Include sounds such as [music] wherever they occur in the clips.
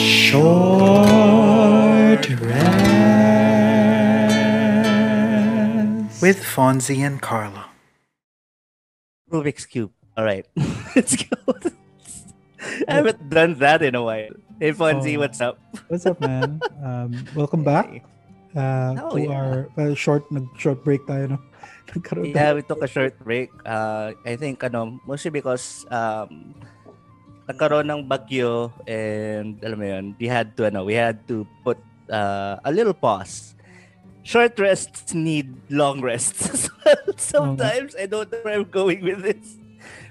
Short Rest with Fonzie and Carlo. Rubik's Cube. All right. [laughs] Let's go. I haven't done that in a while. Hey, Fonzie, Oh. what's up? What's up, man? Um, welcome back uh, Oh, to yeah. our well, short short break tayo no. [laughs] Nagkaroon Yeah, we took a short break. Uh, I think, ano, mostly because um, nagkaroon ng bagyo and, alam mo yun, we had to, ano, we had to put uh, a little pause. Short rests need long rests as well. [laughs] Sometimes I don't know where I'm going with this.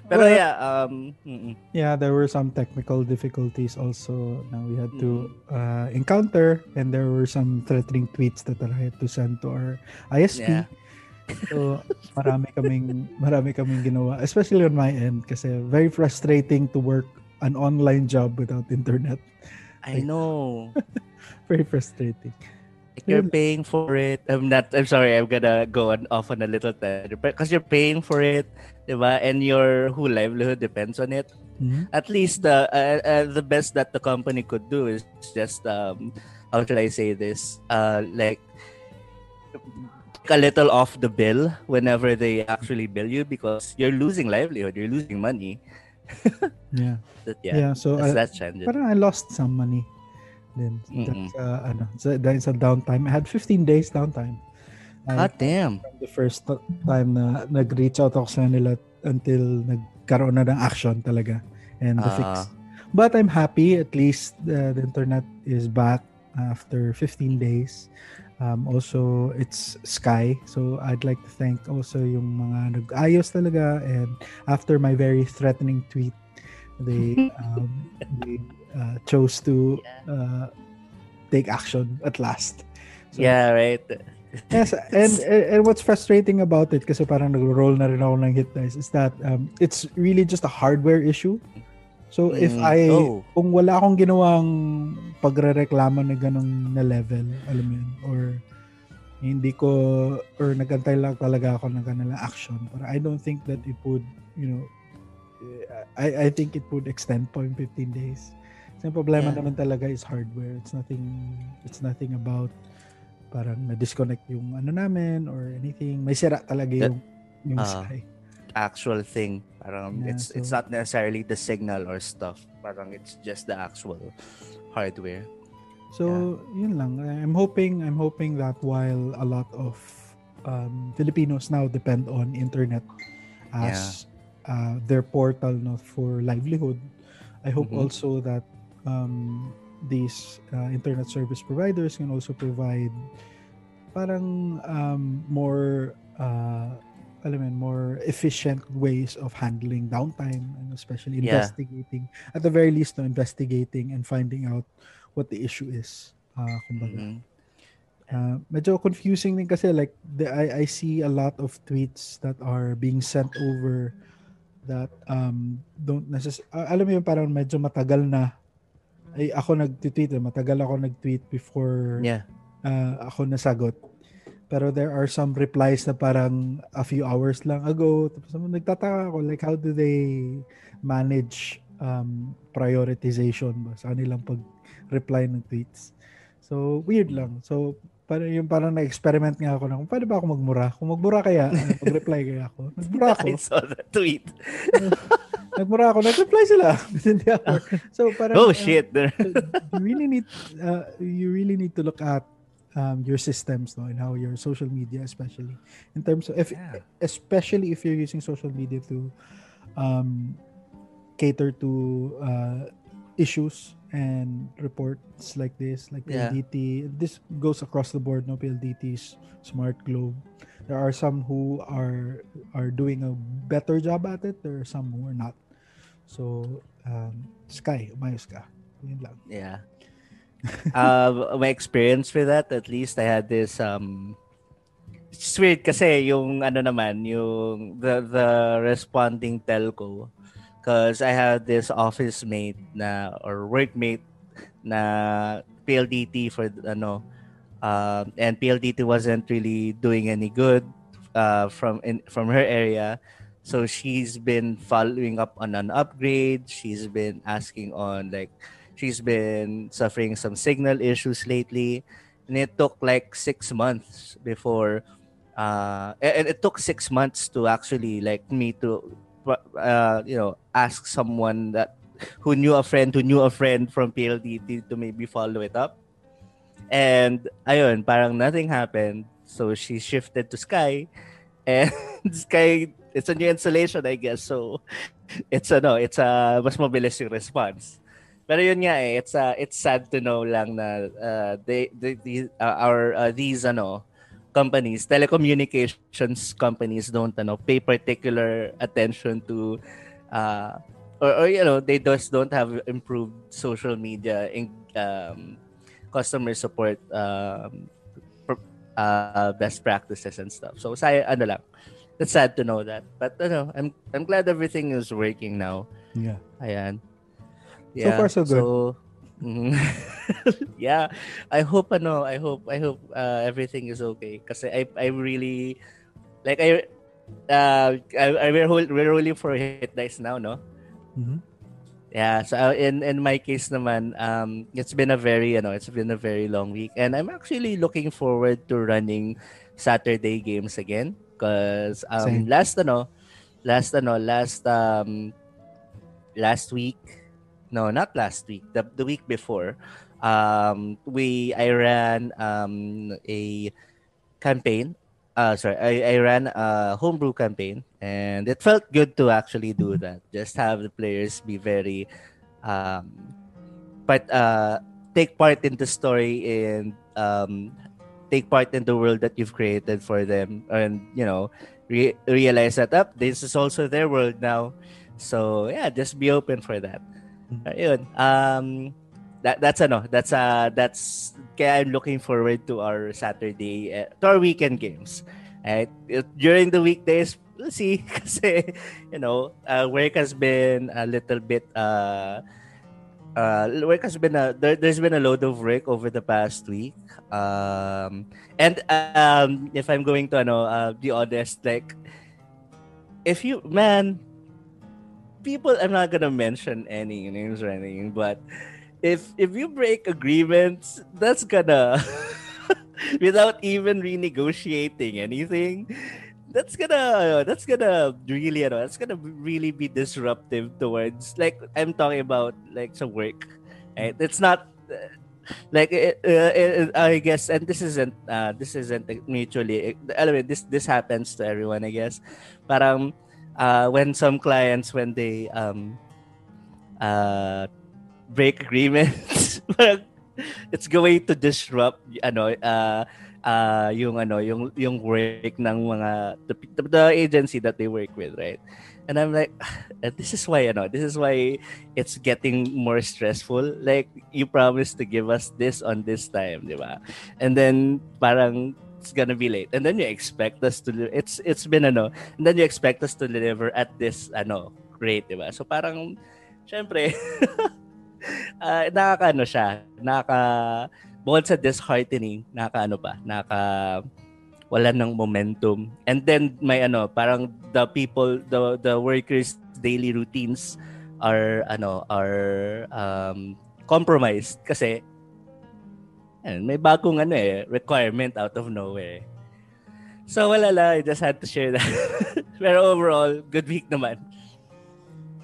Pero Well- yeah, um, mm-mm. yeah, there were some technical difficulties also na we had to uh, encounter and there were some threatening tweets that I had to send to our ISP. Yeah. So, marami kaming marami kaming ginawa, especially on my end kasi very frustrating to work an online job without internet. I know. [laughs] Very frustrating. Like you're paying for it. I'm not. I'm sorry. I'm gonna go on off on a little tangent, because you're paying for it, diba? And your whole livelihood depends on it. Mhm. At least the uh, uh, the best that the company could do is just um, how should I say this? Uh, like a little off the bill whenever they actually bill you because you're losing livelihood. You're losing money. Yeah. [laughs] That, yeah, Yeah, so that's I- that change. Parang I lost some money Then Mm-mm. That's, uh, ano, sa, dahil sa downtime. I had 15 days downtime. I- God damn. from the first time na nag-reach out ako sa nila until nagkaroon na ng action talaga and the Ah. fix. But I'm happy at least uh, the internet is back after 15 days. Um, also, it's Sky. So I'd like to thank also yung mga nag-ayos talaga and after my very threatening tweet, they, [laughs] um, they uh, chose to uh, take action at last. So, yeah, right. [laughs] Yes, and, and and what's frustrating about it kasi parang nag-roll na rin ako ng hit dice is that um, it's really just a hardware issue. So if Mm, I oh. kung wala akong ginawang pagrereklamo na ganong na level, alam mo yun, or hindi ko or nagantay lang talaga ako ng kanilang action. But I don't think that it would, you know, I I think it would extend po in 15 days. Kasi ang problema Yeah. naman talaga is hardware. It's nothing it's nothing about parang na-disconnect yung ano namin or anything. May sira talaga That- yung yung ah. sky. Actual thing. Parang Yeah, it's it's not necessarily the signal or stuff. Parang it's just the actual hardware. So, yun lang. I'm hoping I'm hoping that while a lot of um, Filipinos now depend on internet as uh, their portal no, for livelihood, I hope Mhm. also that um, these uh, internet service providers can also provide parang um, more uh, alam mo more efficient ways of handling downtime and especially Yeah. investigating at the very least no, investigating and finding out what the issue is uh, kumbaga. Mhm. Uh, medyo confusing din kasi like the, I, I see a lot of tweets that are being sent over that um don't necess- uh, alam mo yun parang medyo matagal na ay ako nag-tweet eh, matagal ako nag-tweet before Yeah. uh, ako nasagot pero there are some replies na parang a few hours lang ago. Tapos nagtataka ako like how do they manage um, prioritization ba sa kanilang pag reply ng tweets? So weird lang. So parang yung parang na-experiment nga ako na kung paano ba ako magmura? Kung magmura kaya [laughs] mag-reply kaya ako? Nagmura ako. I saw that tweet. [laughs] nagmura ako. Nag-reply sila. [laughs] So parang Oh uh, shit. you really need uh, you really need to look at um, your systems no and how your social media especially in terms of if Yeah. especially if you're using social media to um, cater to uh, issues and reports like this like Yeah. This goes across the board no PLDT's smart globe there are some who are are doing a better job at it there are some who are not so um, sky umayos ka yun lang Yeah. Uh, my experience with that, at least I had this um it's weird kasi yung ano naman, yung the the responding telco. Because I had this office mate na or workmate na PLDT for ano um and PLDT wasn't really doing any good uh from in from her area. So she's been following up on an upgrade. She's been asking on like she's been suffering some signal issues lately, and it took like six months before. Uh, and it took six months to actually like me to, uh, you know, ask someone that who knew a friend who knew a friend from PLDT to maybe follow it up. And ayun, parang nothing happened. So she shifted to Sky. And [laughs] Sky, it's a new installation, I guess. So it's a no, it's a uh, mas mabilis yung response. Pero yun nga eh, it's uh, it's sad to know lang na uh, they, they, they uh, our uh, these ano companies, telecommunications companies don't ano pay particular attention to uh, or, or you know they just don't have improved social media in um, customer support um, uh, best practices and stuff. So say ano lang. It's sad to know that. But ano, I'm I'm glad everything is working now. Yeah. Ayan. Yeah. So far so good. So, mm, [laughs] yeah. I hope ano, I hope I hope uh, everything is okay kasi I I really like I uh I, I we're, we're rolling for hit dice now, no? Mm-hmm. Yeah, so uh, in in my case naman, um, it's been a very, you know, it's been a very long week, and I'm actually looking forward to running Saturday games again, because um, Same. last ano, last ano, last um, last week, no, not last week, the the week before, um, we I ran um a campaign uh, sorry, I, I ran a homebrew campaign and it felt good to actually do that. Just have the players be very, um, but uh, take part in the story and um, take part in the world that you've created for them, and you know, re- realize that up oh, this is also their world now. So yeah, just be open for that. Ayun. Um, that that's ano that's uh that's kaya I'm looking forward to our Saturday uh, to our weekend games. Right during the weekdays we'll see. [laughs] Kasi you know uh, work has been a little bit uh uh work has been a there, there's been a load of work over the past week. Um and um if I'm going to ano uh, be honest like if you man people I'm not gonna mention any names or anything but if if you break agreements, that's gonna [laughs] without even renegotiating anything, that's gonna that's gonna really you know, that's gonna really be disruptive towards like I'm talking about like some work. Right? It's not like it, uh, it, I guess, and this isn't uh, this isn't mutually. Anyway, this this happens to everyone, I guess. Parang uh, when some clients when they um uh break agreements, [laughs] it's going to disrupt ano uh uh yung ano yung yung work ng mga the, the agency that they work with, right? And I'm like, [sighs] this is why, you know, this is why it's getting more stressful. Like, you promised to give us this on this time, di ba? And then, parang, it's gonna be late. And then you expect us to, it's, it's been, ano, and then you expect us to deliver at this, ano, rate, di ba? So, parang, syempre, uh, [laughs] nakakaano siya, naka bukod sa disheartening, naka ano pa, naka wala ng momentum. And then may ano, parang the people, the the workers daily routines are ano, are um compromised kasi and may bagong ano eh, requirement out of nowhere. So wala lang, I just had to share that. [laughs] Pero overall, good week naman.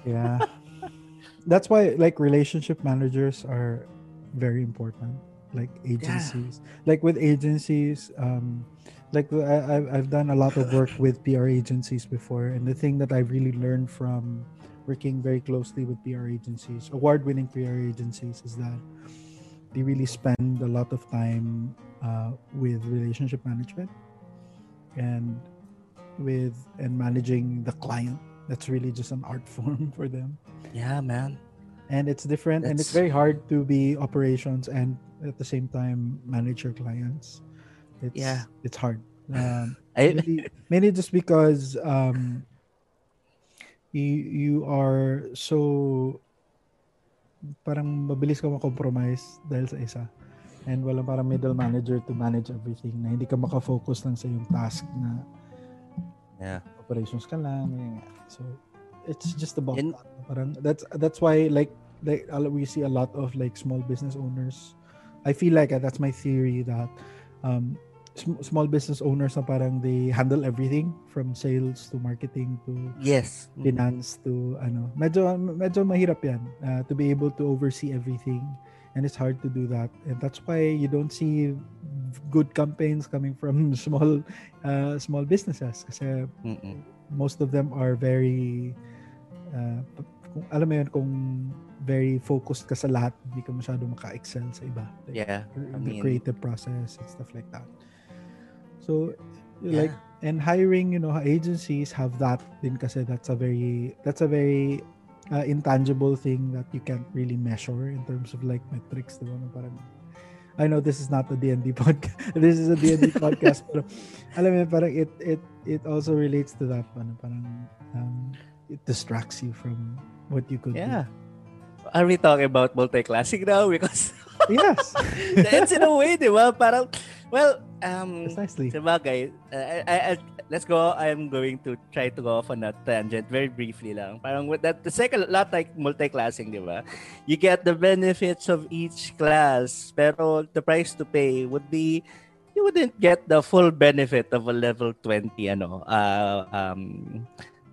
Yeah. that's why like relationship managers are very important like agencies yeah. like with agencies um like I, i've done a lot of work with pr agencies before and the thing that i've really learned from working very closely with pr agencies award-winning pr agencies is that they really spend a lot of time uh, with relationship management and with and managing the client that's really just an art [laughs] form for them yeah, man. And it's different That's... and it's very hard to be operations and at the same time manage your clients. It's yeah. it's hard. [laughs] Um, I... mainly, mainly just because um you you are so parang mabilis ka ma-compromise dahil sa isa. And wala parang middle manager to manage everything na hindi ka maka-focus lang sa yung task na yeah. operations ka lang. So, it's just about In, parang that's that's why like like we see a lot of like small business owners. I feel like uh, that's my theory that um, small business owners na parang they handle everything from sales to marketing to Yes. finance to ano medyo medyo mahirap yan uh, to be able to oversee everything and it's hard to do that and that's why you don't see good campaigns coming from [laughs] small uh, small businesses kasi Mm-mm. most of them are very uh, kung alam mo yun kung very focused ka sa lahat hindi ka masyado maka-excel sa iba like, Yeah. the I mean- creative process and stuff like that so Yeah. like and hiring you know agencies have that din kasi that's a very that's a very uh, intangible thing that you can't really measure in terms of like metrics diba? Na parang I know this is not a D&D [laughs] podcast this is a D&D [laughs] podcast pero alam mo parang it it it also relates to that ano, parang um, it distracts you from what you could Yeah. Are we talking about multi-classing now? Because do yes [laughs] that's in a way, di ba? Parang, well, um, precisely Sabagay, uh, I, I, I, let's go. I'm going to try to go off on a tangent very briefly lang. Parang with that, the second lot like multi-classing, di ba? You get the benefits of each class, pero the price to pay would be you wouldn't get the full benefit of a level 20 ano uh, um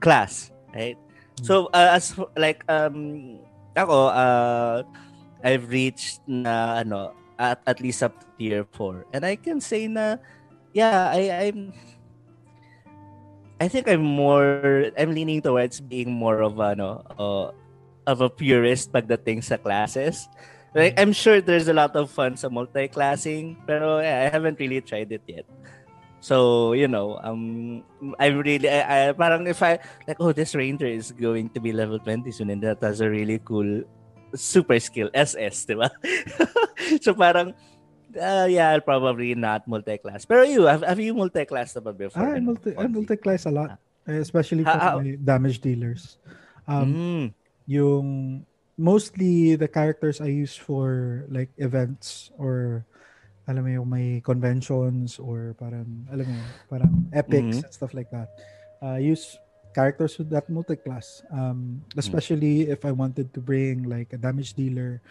class, right? So uh, as like um ako uh I've reached na ano at, at least up to tier 4 and I can say na yeah I I'm I think I'm more I'm leaning towards being more of ano uh, of a purist pagdating sa classes. Like I'm sure there's a lot of fun sa multi-classing pero yeah, I haven't really tried it yet. So you know um I'm really I, I parang if I like oh this ranger is going to be level 20 soon and that has a really cool super skill SS di ba [laughs] so parang uh, yeah probably not multi-class pero you have, have you multi-class na ba before Ah, I multi I Fonzie? multi-class a lot, eh, especially for how- my damage dealers. Um, Mm. yung mostly the characters I use for like events or alam mo yung may conventions or parang alam mo yun, parang epics Mhm. and stuff like that. Uh, use characters with that multi-class. Um, Mm. especially if I wanted to bring like a damage dealer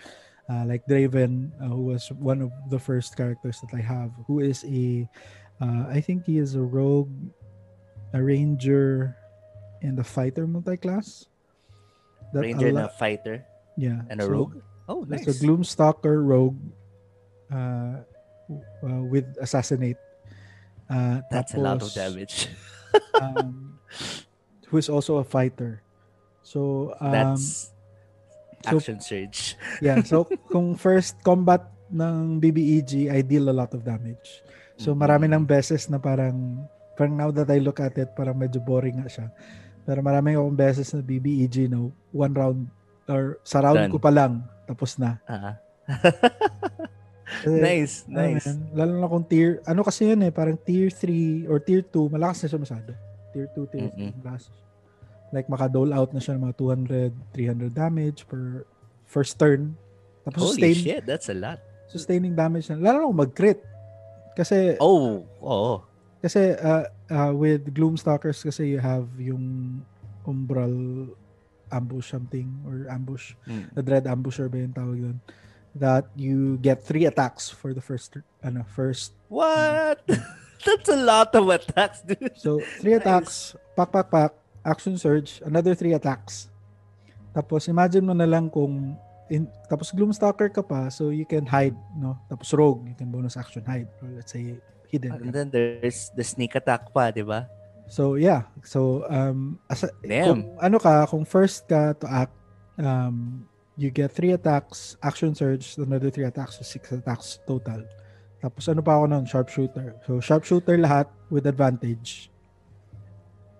uh, like Draven, uh, who was one of the first characters that I have, who is a, uh, I think he is a rogue, a ranger, and a fighter multi-class. That ranger and a fighter yeah, and a so rogue oh nice It's a Gloomstalker rogue, uh, uh, with assassinate. Uh, that's a lot of damage [laughs] um, who is also a fighter. So um, that's so- action surge [laughs] Yeah, so kung first combat ng BBEG, I deal a lot of damage. So Mhm. marami ng beses na parang parang now that I look at it, parang medyo boring nga siya. Pero marami akong beses na BBEG no, one round or sa round Done. ko pa lang tapos na. Ah. Kasi, nice ano nice yan, lalo na kung tier, ano kasi yun eh, parang tier 3 or tier 2, malakas na siya masyado. Tier 2, tier 3, Mm-mm. malakas. Like maka-dole out na siya ng mga 200, 300 damage per first turn. Tapos holy sustain, shit that's a lot sustaining damage na. Lalo na mag-crit. Kasi, oh oh kasi uh, uh, with Gloomstalkers kasi you have yung umbral ambush something or ambush. Mm. The dread ambusher ba yung tawag doon? That you get three attacks for the first, ano, first. what that's a lot of attacks dude So, three Nice. attacks, pak, pak, pak, action surge, another three attacks. Tapos, imagine mo na lang kung, in, tapos Gloomstalker ka pa, so you can hide, no? Tapos rogue, you can bonus action hide. Or let's say, hidden. and then there's the sneak attack pa di ba So yeah, so um as a- Damn. kung ano ka, kung first ka to act, um you get three attacks, action surge, another three attacks, so six attacks total. Tapos ano pa ako nun? Sharpshooter. So sharpshooter lahat with advantage.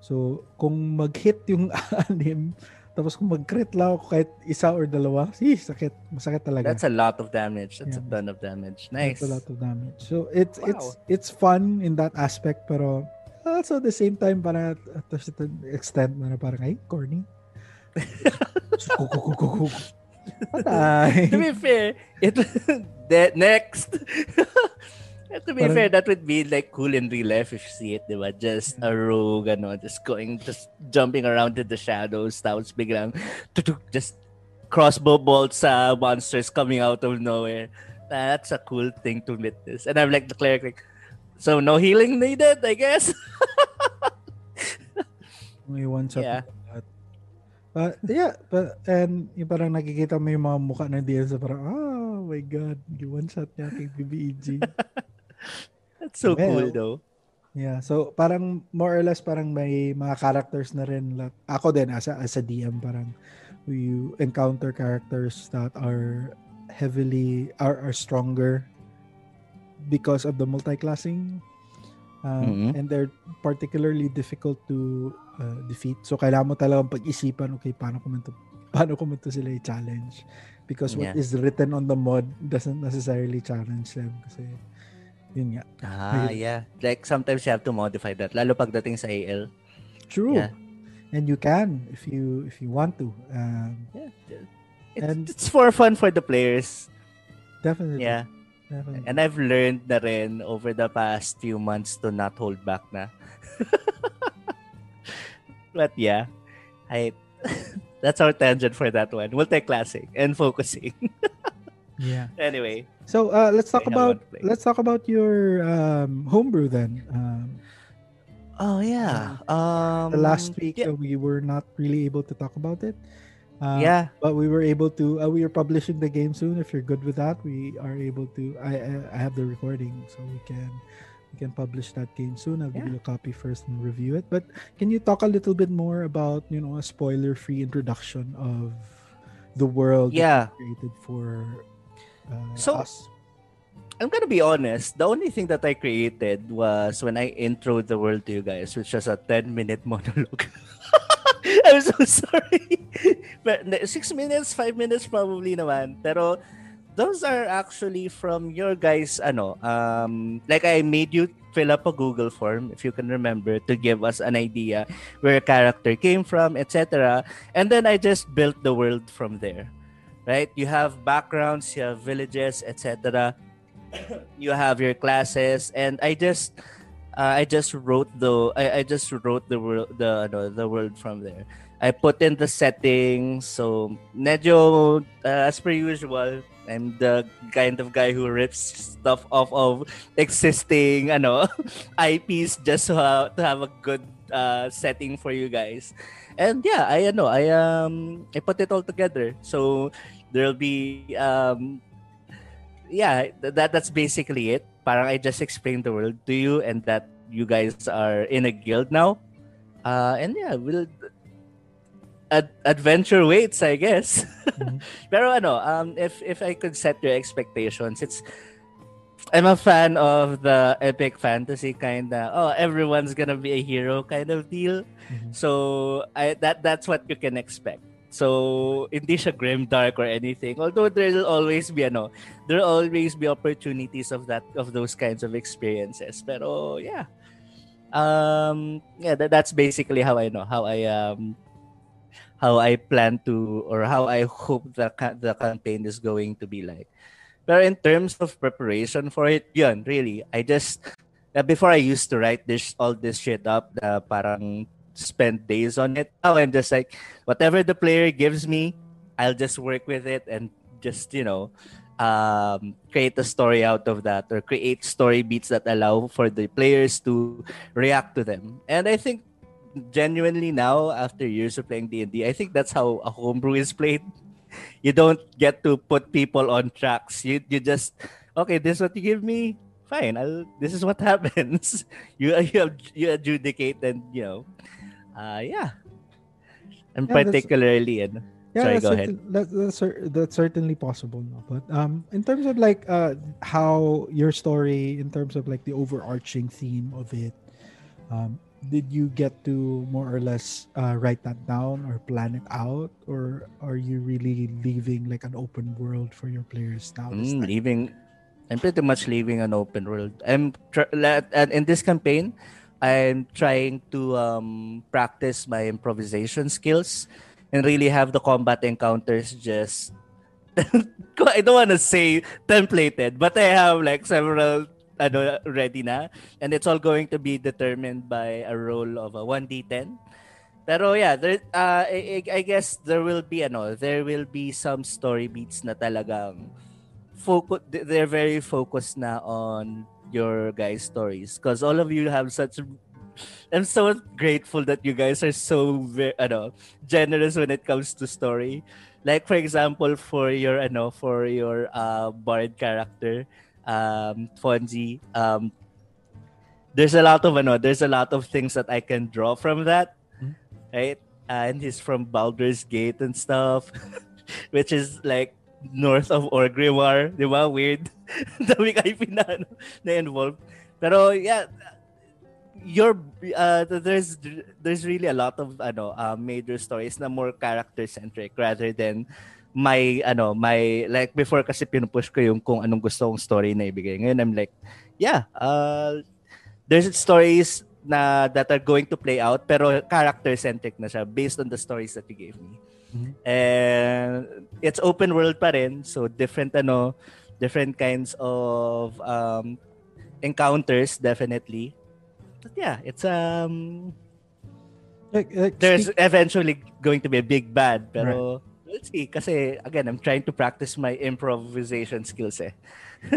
So kung mag-hit yung [laughs] anim, tapos kung mag-crit lang ako kahit isa or dalawa, si sakit, masakit talaga. that's a lot of damage that's a Yeah. ton of damage nice That's a lot of damage. So it's Wow. it's it's fun in that aspect pero also at the same time para at a certain extent na parang ay corny. [laughs] Patay. [laughs] to be fair, it [laughs] that next. [laughs] to be Parang- fair, that would be like cool in real life if you see it, diba? Just a rogue, ano, just going, just jumping around in the shadows, tapos biglang, just crossbow bolts sa monsters coming out of nowhere. That's a cool thing to witness. And I'm like the cleric, like, so no healing needed, I guess. May one shot. Yeah. But yeah, but and yung parang nakikita mo yung mga mukha ng DS parang oh my god, one shot niya kay BBEG. [laughs] That's so Well, cool though. yeah, so parang more or less parang may mga characters na rin. Like, ako din as a, as a DM parang you encounter characters that are heavily are, are stronger because of the multi-classing um, Mhm. and they're particularly difficult to uh, defeat. So kailangan mo talagang pag-isipan, okay, paano ko man to, paano ko man to sila i-challenge? Because what Yeah. is written on the mod doesn't necessarily challenge them kasi yun nga. Ah, yeah. Like sometimes you have to modify that. Lalo pagdating sa AL. True. Yeah. And you can if you if you want to. Um, It's, And- it's for fun for the players. definitely. Yeah. Definitely. And I've learned na rin over the past few months to not hold back na. [laughs] but yeah, I [laughs] that's our tangent for that one. We'll take classic and focusing. [laughs] yeah. anyway, So uh, let's talk I about let's talk about your um, homebrew then. Um, oh yeah. Um the last week yeah, we were not really able to talk about it. Uh, yeah. but we were able to. Uh, we are publishing the game soon. If you're good with that, we are able to. I I, I have the recording, so we can we can publish that game soon. I'll give Yeah. you a copy first and review it. But can you talk a little bit more about you know a spoiler-free introduction of the world Yeah. created for uh, So- us? I'm gonna be honest. The only thing that I created was when I introed the world to you guys, which was a 10 minute [laughs] monologue. [laughs] I'm so sorry. [laughs] But six minutes, five minutes probably naman. Pero those are actually from your guys, ano, um, like I made you fill up a Google form, if you can remember, to give us an idea where a character came from, etc. And then I just built the world from there. Right? You have backgrounds, you have villages, etc [coughs] you have your classes and i just uh, i just wrote the I, I just wrote the world the the world from there. I put in the settings so medyo uh, as per usual i'm the kind of guy who rips stuff off of existing ano [laughs] ips just to have, to have a good uh, setting for you guys. And yeah i know i um i put it all together. So there'll be um yeah, that that's basically it. Parang I just explained the world to you and that you guys are in a guild now. Uh, and yeah, we'll ad- adventure waits, I guess. Mhm. [laughs] Pero ano, um, if if I could set your expectations, it's I'm a fan of the epic fantasy kind of oh everyone's gonna be a hero kind of deal. Mhm. So I that that's what you can expect. So hindi siya grim dark or anything. Although there'll always be ano, there'll always be opportunities of that of those kinds of experiences. Pero yeah. Um yeah, that, that's basically how I know how I um how I plan to or how I hope the the campaign is going to be like. But in terms of preparation for it, yun, really, I just before I used to write this all this shit up, the parang spend days on it. Now I'm just like, whatever the player gives me, I'll just work with it and just you know, um, create a story out of that or create story beats that allow for the players to react to them. And I think genuinely now, after years of playing D&D, I think that's how a homebrew is played. [laughs] You don't get to put people on tracks. You you just okay. This is what you give me. Fine. I'll, this is what [laughs] happens. [laughs] You you you adjudicate and you know, uh, yeah. And Yeah, that's- particularly, ano, Yeah, Sorry, that's, go ahead. that, that's, that's certainly possible. No? But um, in terms of like uh, how your story, in terms of like the overarching theme of it, um, did you get to more or less uh, write that down or plan it out, or are you really leaving like an open world for your players now? Mm, leaving I'm pretty much leaving an open world. I'm tr- and in this campaign, I'm trying to um, practice my improvisation skills and really have the combat encounters just [laughs] I don't want to say templated, but I have like several ano, ready na. And it's all going to be determined by a roll of a 1d10 Pero yeah, there, uh, I, I guess there will be ano, there will be some story beats na talagang focus they're very focused na on your guys' stories because all of you have such I'm so grateful that you guys are so very, ano, generous when it comes to story. Like for example, for your ano, for your uh, bard character, um, Fonzie, um, there's a lot of ano, there's a lot of things that I can draw from that, Mhm. right? and he's from Baldur's Gate and stuff, [laughs] which is like north of Orgrimmar, di ba? Weird. [laughs] Dami kayo pina, ano, na-involved. Pero yeah, your uh, there's there's really a lot of ano uh, major stories na more character centric rather than my ano my like before kasi pinupush ko yung kung anong gusto kong story na ibigay ngayon I'm like yeah uh, there's stories na that are going to play out pero character centric na siya based on the stories that you gave me Mhm. and it's open world pa rin so different ano different kinds of um, encounters definitely. But yeah it's um Like, like there's speak- eventually going to be a big bad pero let's see. Kasi again I'm trying to practice my improvisation skills eh. [laughs]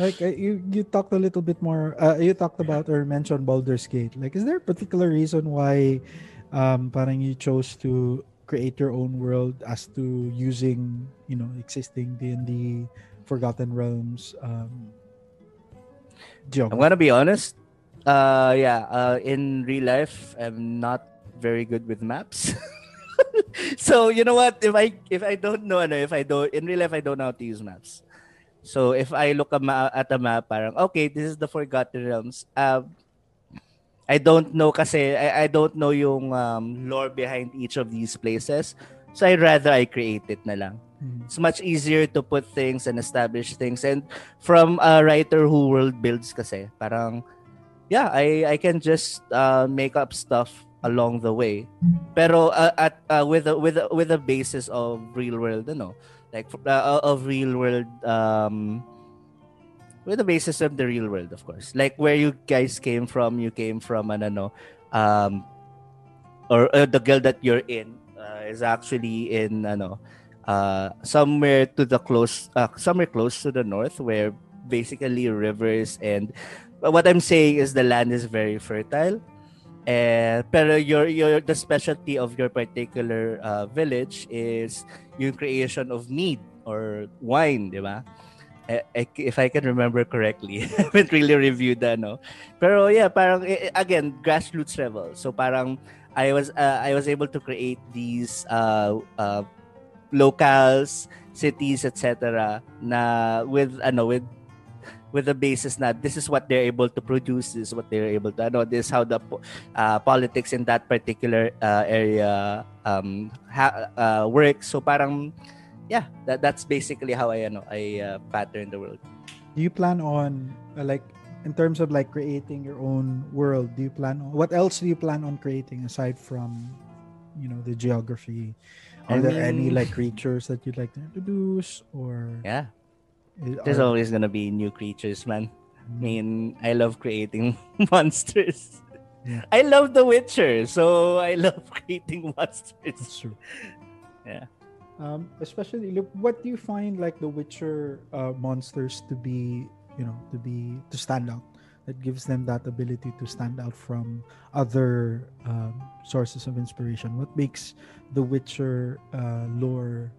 Like uh, you you talked a little bit more uh, you talked about or mentioned Baldur's Gate. Like is there a particular reason why um parang you chose to create your own world as to using you know existing D&D Forgotten Realms um I'm gonna be honest. Uh, yeah. Uh, in real life, I'm not very good with maps. [laughs] so you know what? If I if I don't know, ano, if I don't in real life, I don't know how to use maps. So if I look at a map, parang okay, this is the Forgotten Realms. Um, I don't know kasi I, I don't know yung um, lore behind each of these places. So I'd rather I create it na lang Mhm. it's much easier to put things and establish things and from a writer who world builds kasi parang yeah I I can just uh, make up stuff along the way pero uh, at uh, with a, with a, with a basis of real world ano like uh, of real world um with the basis of the real world of course like where you guys came from you came from an ano um or uh, the guild that you're in uh, is actually in ano uh, somewhere to the close uh, somewhere close to the north where basically rivers and but what I'm saying is the land is very fertile and pero your your the specialty of your particular uh, village is yung creation of mead or wine, di ba? If I can remember correctly, [laughs] I haven't really reviewed that, no. Pero yeah, parang eh, eh, again grassroots level. So parang I was uh, I was able to create these uh, uh, locals, cities, etc. na with ano with with the basis na this is what they're able to produce, this is what they're able to ano, this is how the uh, politics in that particular uh, area um ha- uh, works. So parang yeah, that that's basically how I ano I uh, pattern the world. do you plan on uh, like in terms of like creating your own world do you plan on what else do you plan on creating aside from you know the geography are I there any like creatures that you'd like to introduce or Yeah, i- there's always gonna be new creatures, man. I mean, I love creating [laughs] monsters. Yeah. I love The Witcher, so I love [laughs] creating monsters. That's true. Yeah. Um, especially, look, what do you find like the Witcher uh, monsters to be, you know, to be to stand out? That gives them that ability to stand out from other um, sources of inspiration. What makes the Witcher uh, lore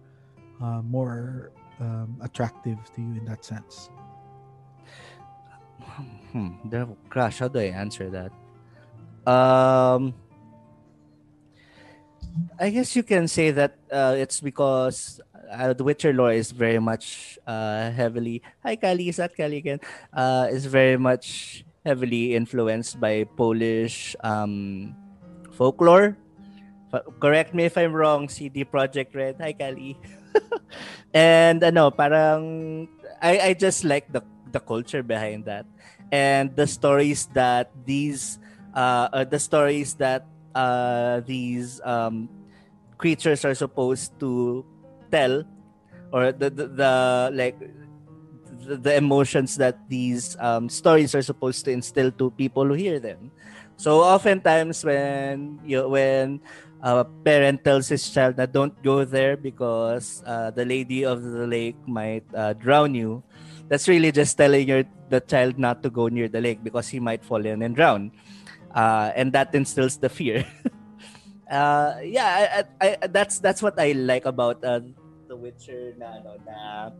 uh, more um, attractive to you in that sense? Hmm. the- Gosh, how do I answer that? Um, I guess you can say that uh, it's because uh, the Witcher lore is very much uh, heavily. Hi, Kali. Is that Kali again? Uh, is very much heavily influenced by Polish um, folklore. Correct me if I'm wrong. CD Projekt Red. Hi, Kali. [laughs] and ano, parang I I just like the the culture behind that and the stories that these uh the stories that uh these um creatures are supposed to tell or the the, the like the, the emotions that these um stories are supposed to instill to people who hear them. So oftentimes when you when a parent tells his child that don't go there because uh, the lady of the lake might uh, drown you, that's really just telling your the child not to go near the lake because he might fall in and drown, uh, and that instills the fear. [laughs] uh, yeah, I, I, that's that's what I like about uh, The Witcher na ano, na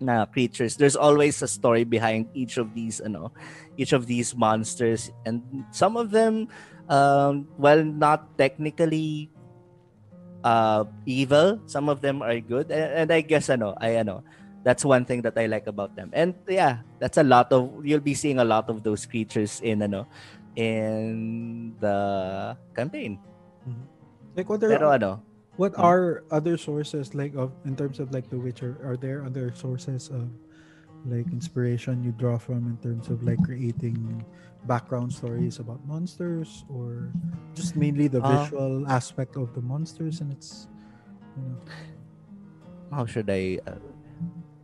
na creatures. There's always a story behind each of these ano, each of these monsters and some of them um well not technically uh evil, some of them are good and, and I guess ano, I ano, that's one thing that I like about them. And yeah, that's a lot of you'll be seeing a lot of those creatures in ano in the campaign. Mm-hmm. Like what are Pero ano, what Hmm. are other sources like of in terms of like The Witcher? Are there other sources of like inspiration you draw from in terms of like creating background stories about monsters or just mainly the Uh, visual aspect of the monsters and it's you know how should I, uh,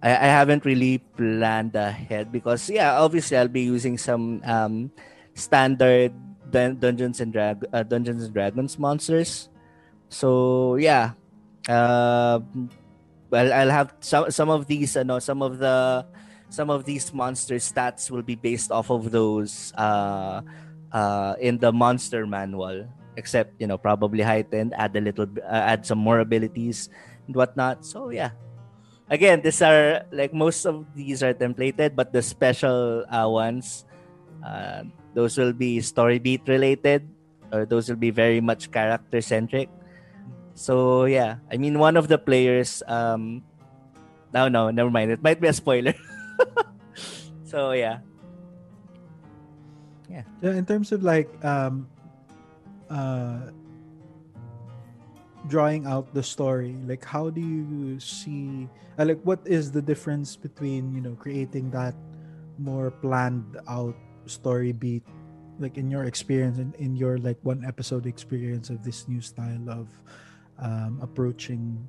I I haven't really planned ahead because yeah, obviously I'll be using some um standard dun- Dungeons and Drag uh, Dungeons and Dragons monsters. So yeah, uh, well I'll have some some of these uh, no, some of the some of these monster stats will be based off of those uh uh in the monster manual except you know probably heightened add a little uh, add some more abilities and whatnot. So yeah. Again, these are like most of these are templated, but the special uh, ones, uh, those will be story beat related, or those will be very much character centric. So yeah, I mean, one of the players. Um, no, no, never mind. It might be a spoiler. [laughs] so yeah, yeah in terms of like um uh drawing out the story like how do you see uh, like what is the difference between you know creating that more planned out story beat like in your experience in, in your like one episode experience of this new style of um, approaching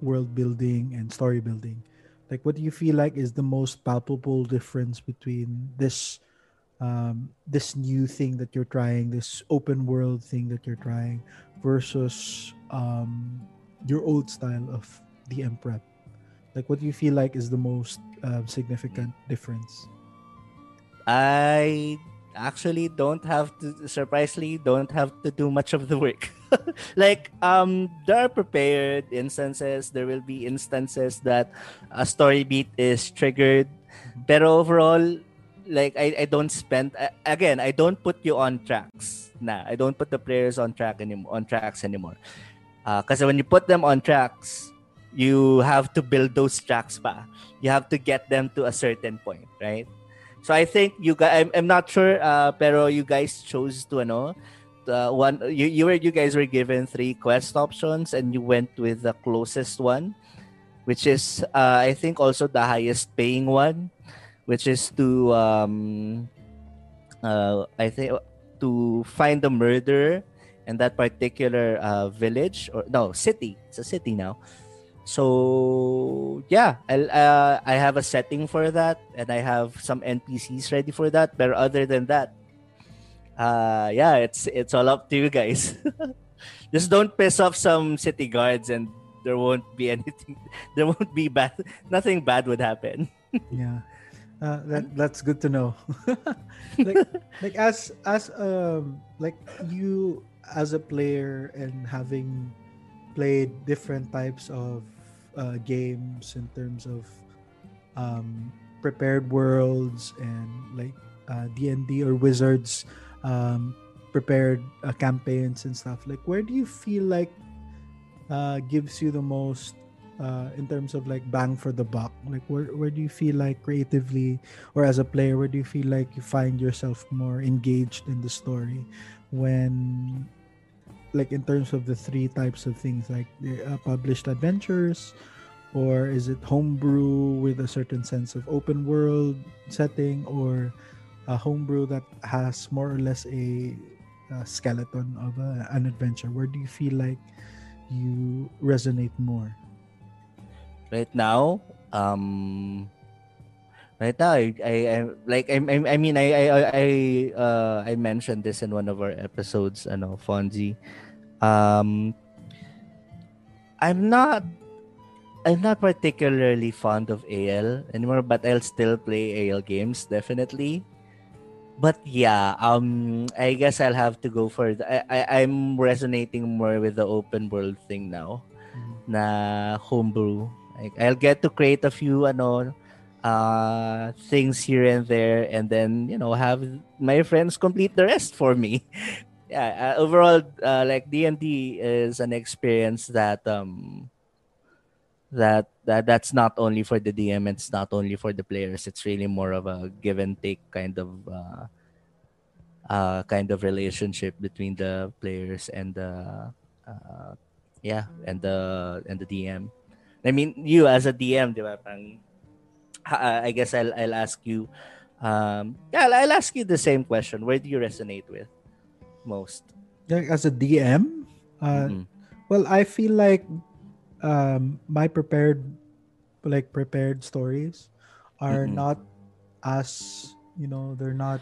world building and story building like what do you feel like is the most palpable difference between this um, this new thing that you're trying, this open world thing that you're trying, versus um, your old style of the Emprep? Like, what do you feel like is the most uh, significant difference? I actually don't have to surprisingly don't have to do much of the work. [laughs] like um there are prepared instances, there will be instances that a story beat is triggered. Pero overall like I, I don't spend a- again I don't put you on tracks. Nah, I don't put the players on track anymore on tracks anymore. Because when you put them on tracks, you have to build those tracks pa. You have to get them to a certain point, right? So I think you guys, I'm, I'm not sure, uh, pero you guys chose to ano, the one you you were you guys were given three quest options and you went with the closest one, which is uh, I think also the highest paying one, which is to um, uh, I think to find the murderer in that particular uh, village or no city. It's a city now. So yeah, I'll, uh, I have a setting for that, and I have some NPCs ready for that. But other than that, uh, yeah, it's it's all up to you guys. [laughs] Just don't piss off some city guards, and there won't be [laughs] anything. There won't be bad. Nothing bad would happen. [laughs] yeah uh, that that's good to know like like as as um like you as a player and having played different types of uh, games in terms of um prepared worlds and like uh, D&D or wizards um prepared uh, campaigns and stuff. Like where do you feel like uh gives you the most uh, in terms of like bang for the buck? Like where, where do you feel like creatively or as a player where do you feel like you find yourself more engaged in the story when like in terms of the three types of things like uh, published adventures or is it homebrew with a certain sense of open world setting or a homebrew that has more or less a, a skeleton of a, an adventure? Where do you feel like you resonate more? Right now um right now I, I, I like I, I I mean I I I uh I mentioned this in one of our episodes ano Fonzie um I'm not I'm not particularly fond of AL anymore but I'll still play AL games definitely. But yeah um I guess I'll have to go for the, I, I I'm resonating more with the open world thing now na homebrew. Like I'll get to create a few ano uh, things here and there, and then you know have my friends complete the rest for me. [laughs] yeah, uh, overall, uh, like D and D is an experience that um that that that's not only for the DM, it's not only for the players. It's really more of a give and take kind of uh, uh kind of relationship between the players and the uh, yeah and the and the DM. I mean, you as a DM, di uh, I guess I'll I'll ask you. Um, yeah, I'll ask you the same question. Where do you resonate with most? Like as a DM, uh, Mhm. well, I feel like um, my prepared, like prepared stories, are Mhm. not as you know they're not.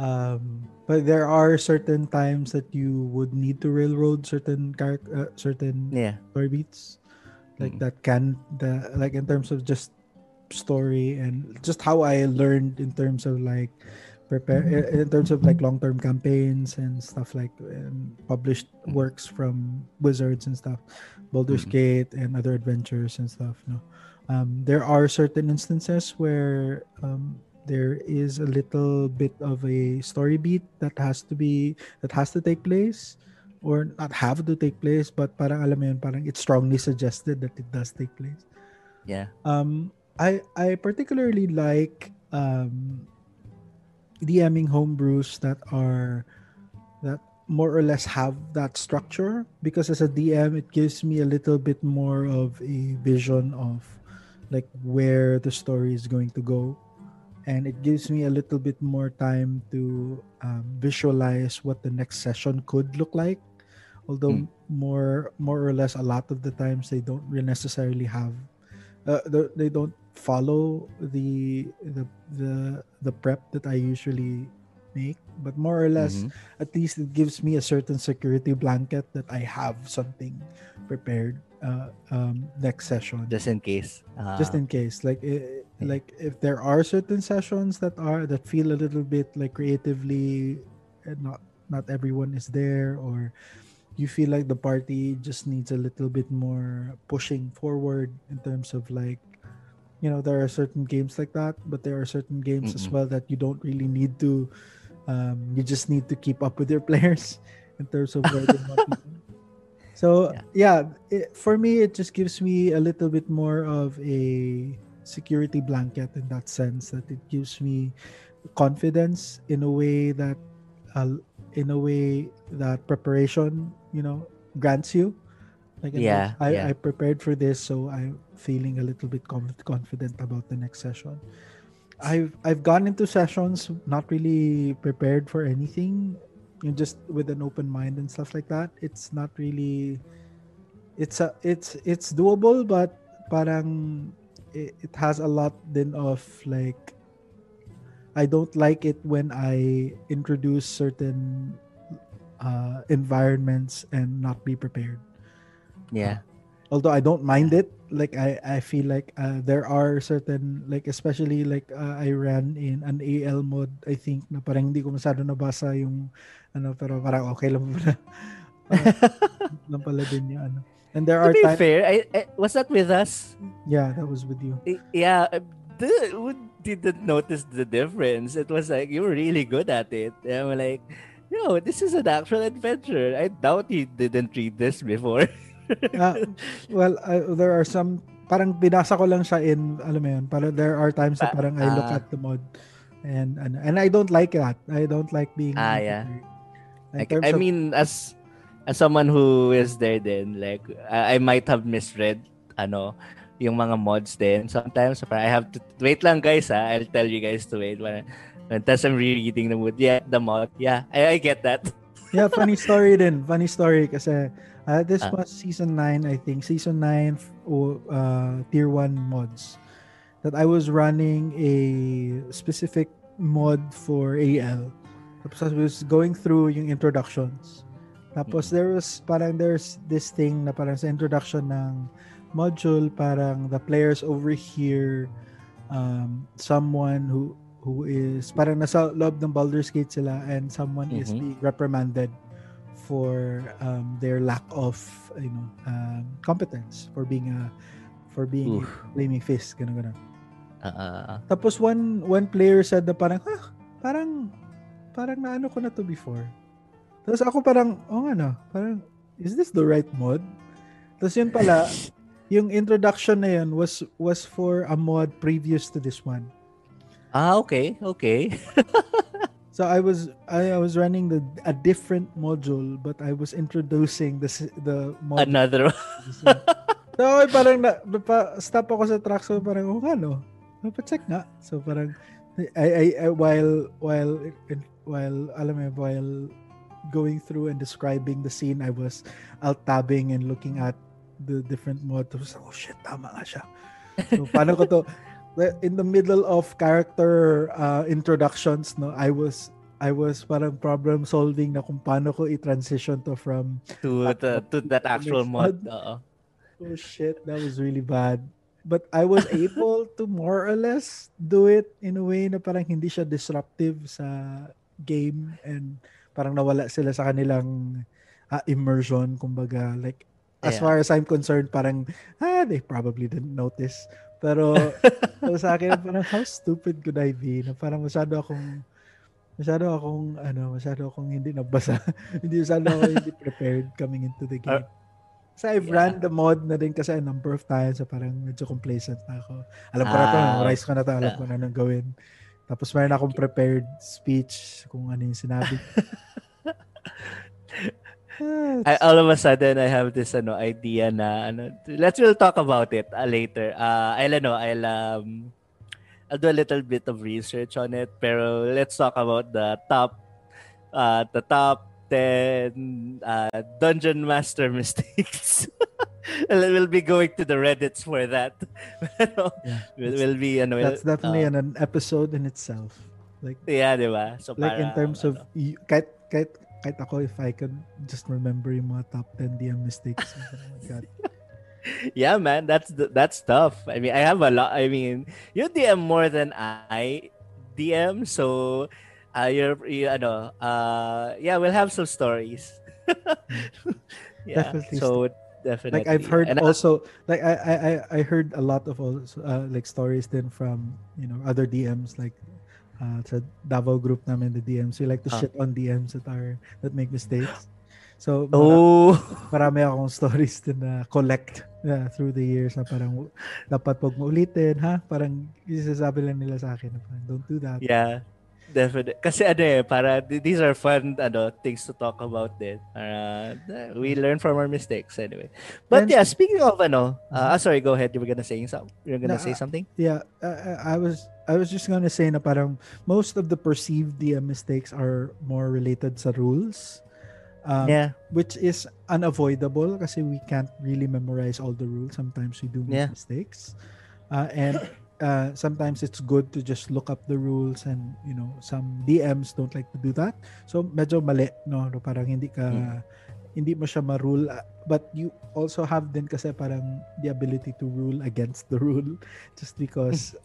Um, but there are certain times that you would need to railroad certain character, uh, certain Yeah. story beats, like Mhm. that can the like in terms of just story and just how I learned in terms of like prepare in terms of like long-term campaigns and stuff like and published Mhm. works from wizards and stuff Baldur's Mhm. Gate and other adventures and stuff no um, there are certain instances where um, there is a little bit of a story beat that has to be that has to take place or not have to take place but parang alam mo yun parang it's strongly suggested that it does take place Yeah. um i i particularly like um DMing homebrews that are that more or less have that structure? Because as a DM it gives me a little bit more of a vision of like where the story is going to go. And it gives me a little bit more time to um, visualize what the next session could look like. Although Mm. more more or less a lot of the times they don't really necessarily have uh, they don't follow the the the the prep that I usually make but more or less Mhm. at least it gives me a certain security blanket that I have something prepared uh, um, next session Just in case. Uh, just in case like Yeah. like if there are certain sessions that are that feel a little bit like creatively not not everyone is there or you feel like the party just needs a little bit more pushing forward in terms of like you know there are certain games like that but there are certain games as Mm-mm. well that you don't really need to um, you just need to keep up with your [laughs] players in terms of where they want to go. So yeah, it, for me, it just gives me a little bit more of a security blanket in that sense that it gives me confidence in a way that, uh, in a way that preparation, you know, grants you. Like Yeah, I, yeah. I prepared for this, so I'm feeling a little bit conf- confident about the next session. I've I've gone into sessions not really prepared for anything, you know, just with an open mind and stuff like that. It's not really it's a it's it's doable but parang it, it has a lot then of like I don't like it when I introduce certain uh, environments and not be prepared Yeah. although I don't mind it, like I I feel like uh, there are certain like especially like uh, I ran in an AL mod I think na parang hindi ko masyado nabasa yung ano pero parang okay lang pala. [laughs] [laughs] Lang pala din yung ano. And there To are be times fair, I, I, was that with us? yeah, that was with you. Yeah. uh, The, didn't notice the difference? It was like you were really good at it. And I'm like, yo, this is an actual adventure. I doubt you didn't read this before. [laughs] Ah, well, uh, there are some parang binasa ko lang siya in alam mo yun, parang there are times na Pa- parang I look ah. at the mod and and, and I don't like that. I don't like being Ah, yeah. Like, I of- mean, as as someone who is there then, like, I, I might have misread, ano, yung mga mods then. Sometimes, I have to, wait lang guys ha, I'll tell you guys to wait. When, when tas I'm rereading the mod, yeah, the mod, yeah, I, I get that. yeah, funny story din. Funny story kasi uh, this Ah. was season 9, I think. Season 9 f- o uh, tier 1 mods. that I was running a specific mod for AL. Tapos I was going through yung introductions. Tapos Mm. there was parang there's this thing na parang sa introduction ng module parang the players over here um someone who who is parang nasa loob ng Baldur's Gate sila and someone is Mhm. being reprimanded for um, their lack of you know um, competence for being a for being Oof. flaming fist ganun ganun. Ah. Tapos one one player said na parang ah, parang parang naano ko na to before. Tapos ako parang oh nga no, parang is this the right mod? Tapos yun pala [laughs] yung introduction na yun was was for a mod previous to this one. Ah, okay, okay. [laughs] So I was I, I was running the a different module but I was introducing the the mod. Another [laughs] so okay, parang na, pa, stop ako sa track so parang oh ano. check nga. So parang I, I, I while while while alam mo while going through and describing the scene I was alt tabbing and looking at the different mods. Oh shit, tama nga siya. So paano ko to in the middle of character uh, introductions no I was I was parang problem solving na kung paano ko i-transition to from to the, to that actual mod. Oo. [laughs] oh shit that was really bad but I was able to more or less do it in a way na parang hindi siya disruptive sa game and parang nawala sila sa kanilang uh, immersion kumbaga like as Yeah. far as I'm concerned parang ah they probably didn't notice pero [laughs] pero sa akin parang how stupid could I be? Na parang masyado akong masyado akong ano masyado akong hindi nabasa. [laughs] Hindi masyado ako hindi prepared coming into the game. Kasi I've yeah. ran the mod na din kasi a number of times so parang medyo complacent na ako. Alam ko na to Ah, memorize ko na to alam ko na nang gawin. Tapos mayroon akong prepared speech kung ano yung sinabi. Ah, [laughs] I, all of a sudden I have this ano idea na ano let's we'll talk about it uh, later. Uh I'll ano I'll um I'll do a little bit of research on it pero let's talk about the top uh the top 10 uh dungeon master [laughs] mistakes. [laughs] We'll be going to the reddits for that. [laughs] Yeah, we'll, that's- we'll be ano that's we'll- definitely uh, an, an episode in itself like yeah, di ba? So like in parang, terms of ano, y- kahit kahit kahit ako if I could just remember yung mga top 10 DM mistakes oh my god [laughs] yeah, man, that's the, that's tough. I mean, I have a lot. I mean, you DM more than I DM, so uh, you're you ano, uh, yeah, we'll have some stories. [laughs] yeah, Definitely so definitely. like I've heard And, also like I, I I I heard a lot of also uh, like stories then from you know other DMs like uh sa Davao group namin the DMs we like to Ah. shit on DMs that are that make mistakes so mara- oh, [laughs] marami akong stories din na collect yeah, through the years na parang dapat pag maulitin ha parang isasabi lang nila sa akin na parang don't do that yeah. Definitely. Kasi ano eh, para these are fun ano, things to talk about din. Para uh, we learn from our mistakes anyway. But And- yeah, speaking of ano, uh, ah, sorry, go ahead. You were gonna say something. You're gonna Na- say something? Yeah, uh, I was I was just gonna say na parang most of the perceived DM mistakes are more related sa rules. Um, yeah. Which is unavoidable kasi we can't really memorize all the rules. Sometimes we do make Yeah. mistakes. Uh, and uh, sometimes it's good to just look up the rules and you know some DMs don't like to do that. So medyo mali no, no parang hindi ka Mm. hindi mo siya ma-rule but you also have din kasi parang the ability to rule against the rule [laughs] just because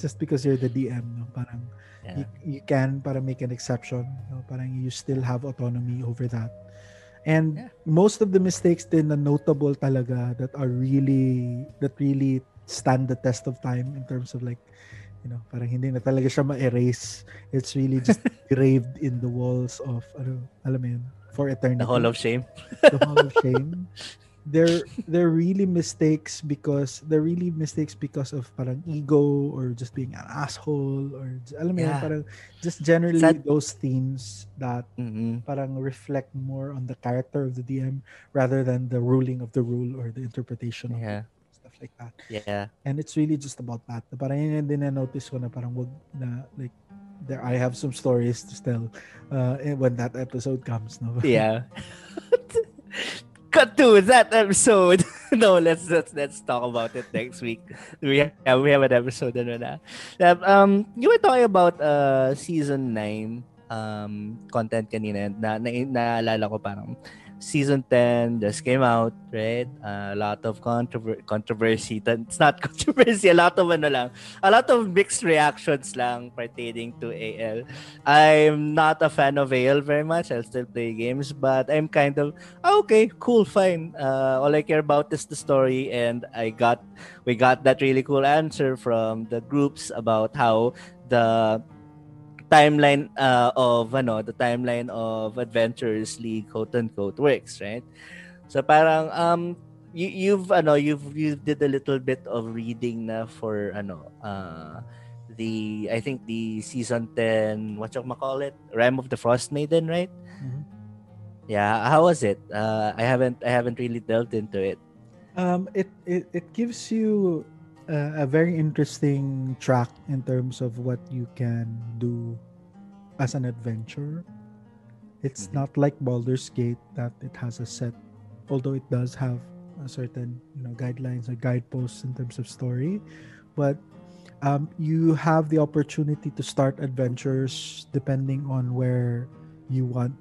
just because you're the DM no parang Yeah. you, you can para make an exception no parang you still have autonomy over that and Yeah. most of the mistakes din na notable talaga that are really that really stand the test of time in terms of like you know parang hindi na talaga siya ma-erase it's really just [laughs] engraved in the walls of ano alam mo yun for eternity The Hall of Shame. the Hall of Shame. [laughs] They're they're really mistakes because they're really mistakes because of parang ego or just being an asshole or alam mo Yeah. parang just generally Sad- those themes that Mhm. parang reflect more on the character of the DM rather than the ruling of the rule or the interpretation of Yeah. it, stuff like that. Yeah. And it's really just about that. Na Parang yun din na-notice ko na parang wag na like there I have some stories to tell uh, eh, when that episode comes. No? Yeah. [laughs] Cut to that episode. [laughs] no, let's let's let's talk about it next week. We have we have an episode ano na. Um, you were talking about uh season 9 um content kanina na, na naalala ko parang season 10 just came out, right? Uh, a lot of controver- controversy. It's not [laughs] controversy, a lot of ano lang, a lot of mixed reactions lang pertaining to AL. I'm not a fan of AL very much. I'll still play games, but I'm kind of oh, okay, cool, fine. Uh, all I care about is the story, and I got we got that really cool answer from the groups about how the timeline uh, of ano, the timeline of Adventures League quote unquote works, right? So parang um you, you've ano you've you did a little bit of reading na for ano uh the I think the season 10 what you call it Rime of the Frost Maiden, right? Mhm. Yeah, how was it? Uh, I haven't I haven't really delved into it. Um, it, it it gives you a, a very interesting track in terms of what you can do as an adventure. It's Mhm. not like Baldur's Gate that it has a set, although it does have a certain you know guidelines or guideposts in terms of story, but um, you have the opportunity to start adventures depending on where you want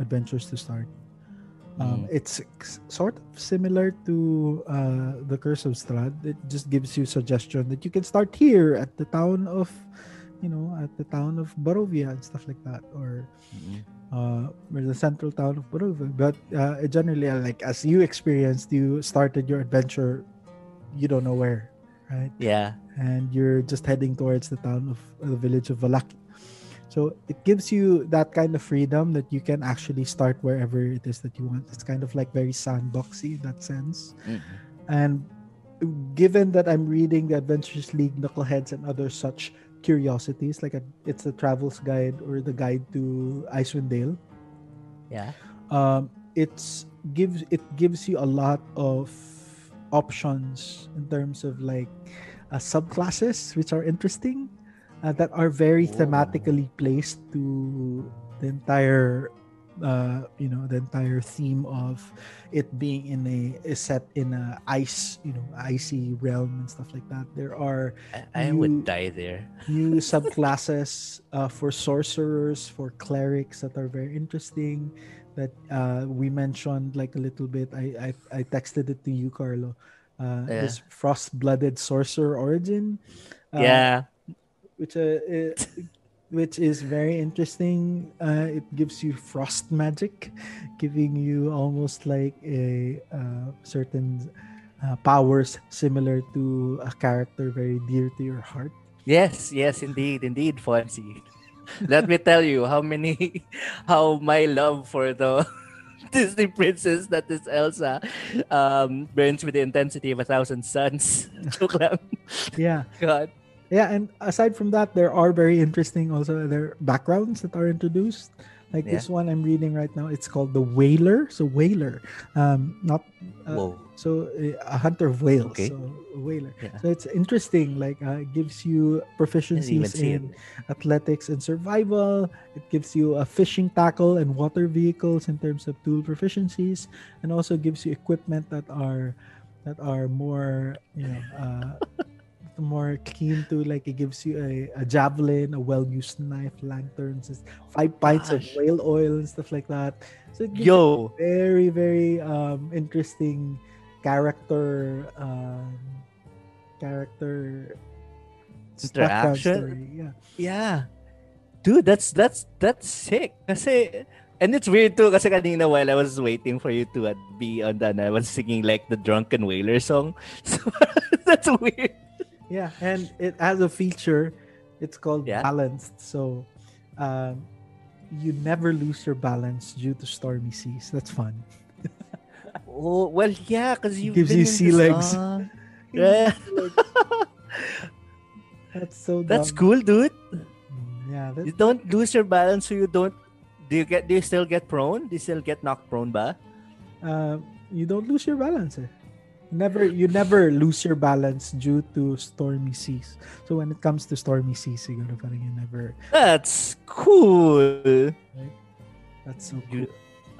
adventures to start. Um, It's sort of similar to uh, the Curse of Strahd. It just gives you suggestion that you can start here at the town of, you know, at the town of Barovia and stuff like that, or uh, or the central town of Barovia. But uh, generally, uh, like as you experienced, you started your adventure, you don't know where, right? Yeah. and you're just heading towards the town of uh, the village of Vallaki. So it gives you that kind of freedom that you can actually start wherever it is that you want. It's kind of like very sandboxy in that sense. Mhm. And given that I'm reading the Adventures League, Knuckleheads, and other such curiosities, like a, it's the travel's guide or the guide to Icewind Dale, Yeah. um, it's gives it gives you a lot of options in terms of like uh, subclasses which are interesting uh, that are very Oh. thematically placed to the entire uh, you know the entire theme of it being in a is set in a ice you know icy realm and stuff like that there are I, I You- would die there. new [laughs] subclasses uh, for sorcerers, for clerics that are very interesting. That uh, we mentioned like a little bit. I I, I texted it to you, Carlo. Uh, Yeah. This frost-blooded sorcerer origin. uh, yeah. Which uh, uh, which is very interesting. Uh, it gives you frost magic, giving you almost like a uh, certain uh, powers similar to a character very dear to your heart. Yes, yes, indeed, indeed, Fonzie. Let me tell you how many, [laughs] how my love for the [laughs] Disney princess that is Elsa um, burns with the intensity of a thousand suns. [laughs] Joke lang. Yeah. God. Yeah, and aside from that, there are very interesting also other backgrounds that are introduced. Like Yeah. this one I'm reading right now, it's called the Whaler. So Whaler, um, not uh, so uh, a hunter of whales. Okay. So whaler. Yeah. So it's interesting. Like uh, it gives you proficiencies in athletics and survival. It gives you a fishing tackle and water vehicles in terms of tool proficiencies, and also gives you equipment that are that are more you know uh, more keen to like it gives you a, a javelin, a well-used knife, lanterns, five pints of whale oil and stuff like that. So it gives Yo. very very um interesting character um character Interaction? story. Yeah. Yeah. Dude, that's that's that's sick. Kasi and it's weird too kasi kanina while I was waiting for you to uh, be on that, I was singing like the Drunken Whaler song. [laughs] So [laughs] that's weird. Yeah, and it has a feature. It's called Yeah. balanced. So um you never lose your balance due to stormy seas. That's fun. [laughs] Oh, well, yeah, because you Gives you sea legs. [laughs] [laughs] Yeah. That's so That's cool, dude. Mm, Yeah, You don't lose your balance, so you don't. Do you get? Do you still get prone? Do you still get knocked prone, ba? uh, you don't lose your balance. Eh. Never, you never lose your balance due to stormy seas. So when it comes to stormy seas, siguro parang you never. That's cool. That's so cool.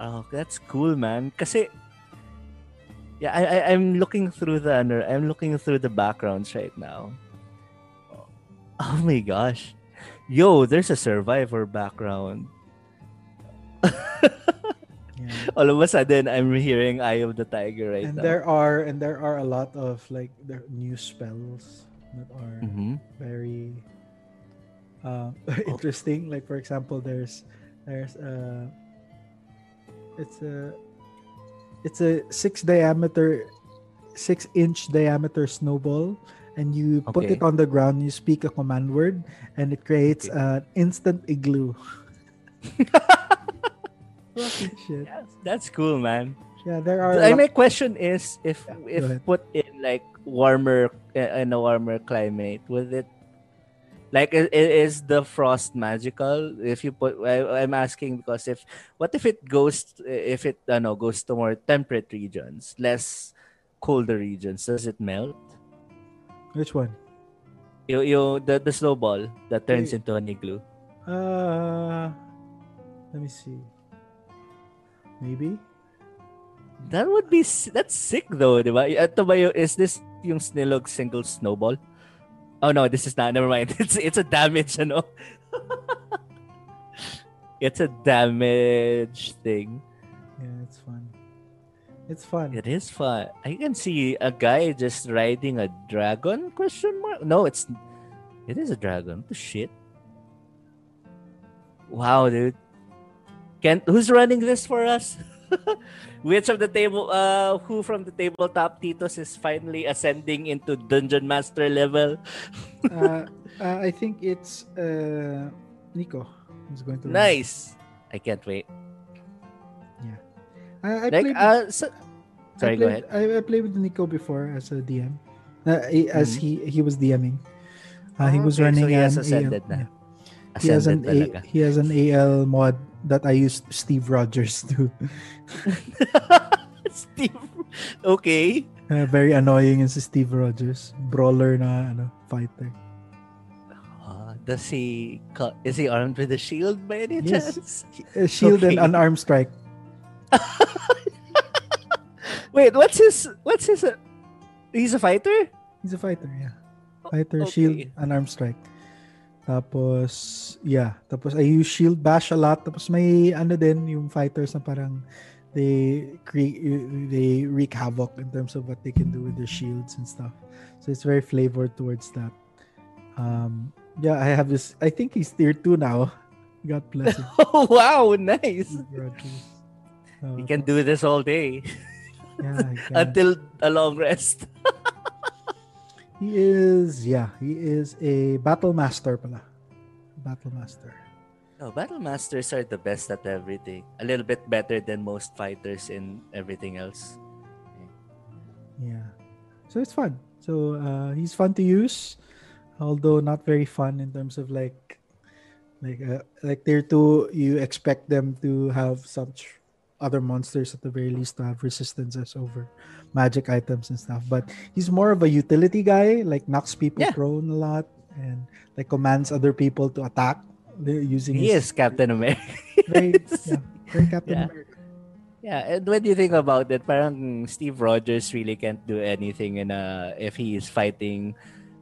Oh, that's cool, man. Kasi Yeah, I, I I'm looking through the I'm looking through the backgrounds right now. Oh my gosh. Yo, there's a survivor background. [laughs] Yeah. All of a sudden I'm hearing Eye of the Tiger right and now. there are and there are a lot of like new spells that are Mhm. very uh, [laughs] interesting. Like for example, there's there's a it's a it's a six diameter six inch diameter snowball and you put it on the ground you speak a command word and it creates Okay. an instant igloo [laughs] Fucking shit. [laughs] Yeah, that's cool, man. Yeah, there are. a I lot- my question is if Yeah, if put in like warmer uh, in a warmer climate, would it like is the frost magical? If you put, I, I'm asking because if what if it goes if it uh, no goes to more temperate regions, less colder regions, does it melt? Which one? You, you the the snowball that turns Wait. into an igloo. Uh, let me see. Maybe. That would be that's sick though, di ba? Ito ba yung, is this yung Snilloc single snowball? Oh no, this is not. Never mind. [laughs] It's it's a damage, ano? [laughs] it's a damage thing. Yeah, it's fun. It's fun. It is fun. I can see a guy just riding a dragon? Question mark? No, it's it is a dragon. What the shit? Wow, dude. Kent, who's running this for us? [laughs] Which of the table, uh, who from the tabletop Titos is finally ascending into dungeon master level? [laughs] uh, uh, I think it's uh, Nico who's going to. run. Nice. I can't wait. I, I Like, played. uh, so, I sorry, go ahead. I, I played with Nico before as a DM. Uh, as he he was DMing. Uh, he Oh, was okay, so running he has an ascended AL, na. yeah. He has an A, he has an AL mod that I used Steve Rogers to. [laughs] Steve. Okay. Uh, very annoying is Steve Rogers, brawler na ano fighter. Uh, does he is he armed with a shield by any Yes. chance? A shield and Okay. unarmed strike. [laughs] Wait, what's his what's his uh, he's a fighter? He's a fighter, yeah. Fighter, Okay. shield, arm strike. Tapos, yeah. Tapos, I use shield bash a lot. Tapos, may ano din, yung fighters na parang they create, they wreak havoc in terms of what they can do with their shields and stuff. So, it's very flavored towards that. Um, yeah, I have this, I think he's tier 2 now. [laughs] God bless him. Oh [laughs] wow, nice. Uh, He can do this all day yeah, [laughs] until a long rest. He is, yeah, he is a battle master pala. Battle master. No, battle masters are the best at everything. A little bit better than most fighters in everything else. Yeah. So it's fun. So uh, he's fun to use, although not very fun in terms of like, like uh, like tier two. You expect them to have such other monsters at the very least to have resistances over magic items and stuff. But he's more of a utility guy. Like knocks people Yeah. prone a lot and like commands other people to attack. Using He his is Captain America. [laughs] very, yeah, very Captain Yeah. America. Yeah, and when you think about it, parang Steve Rogers really can't do anything in a if he is fighting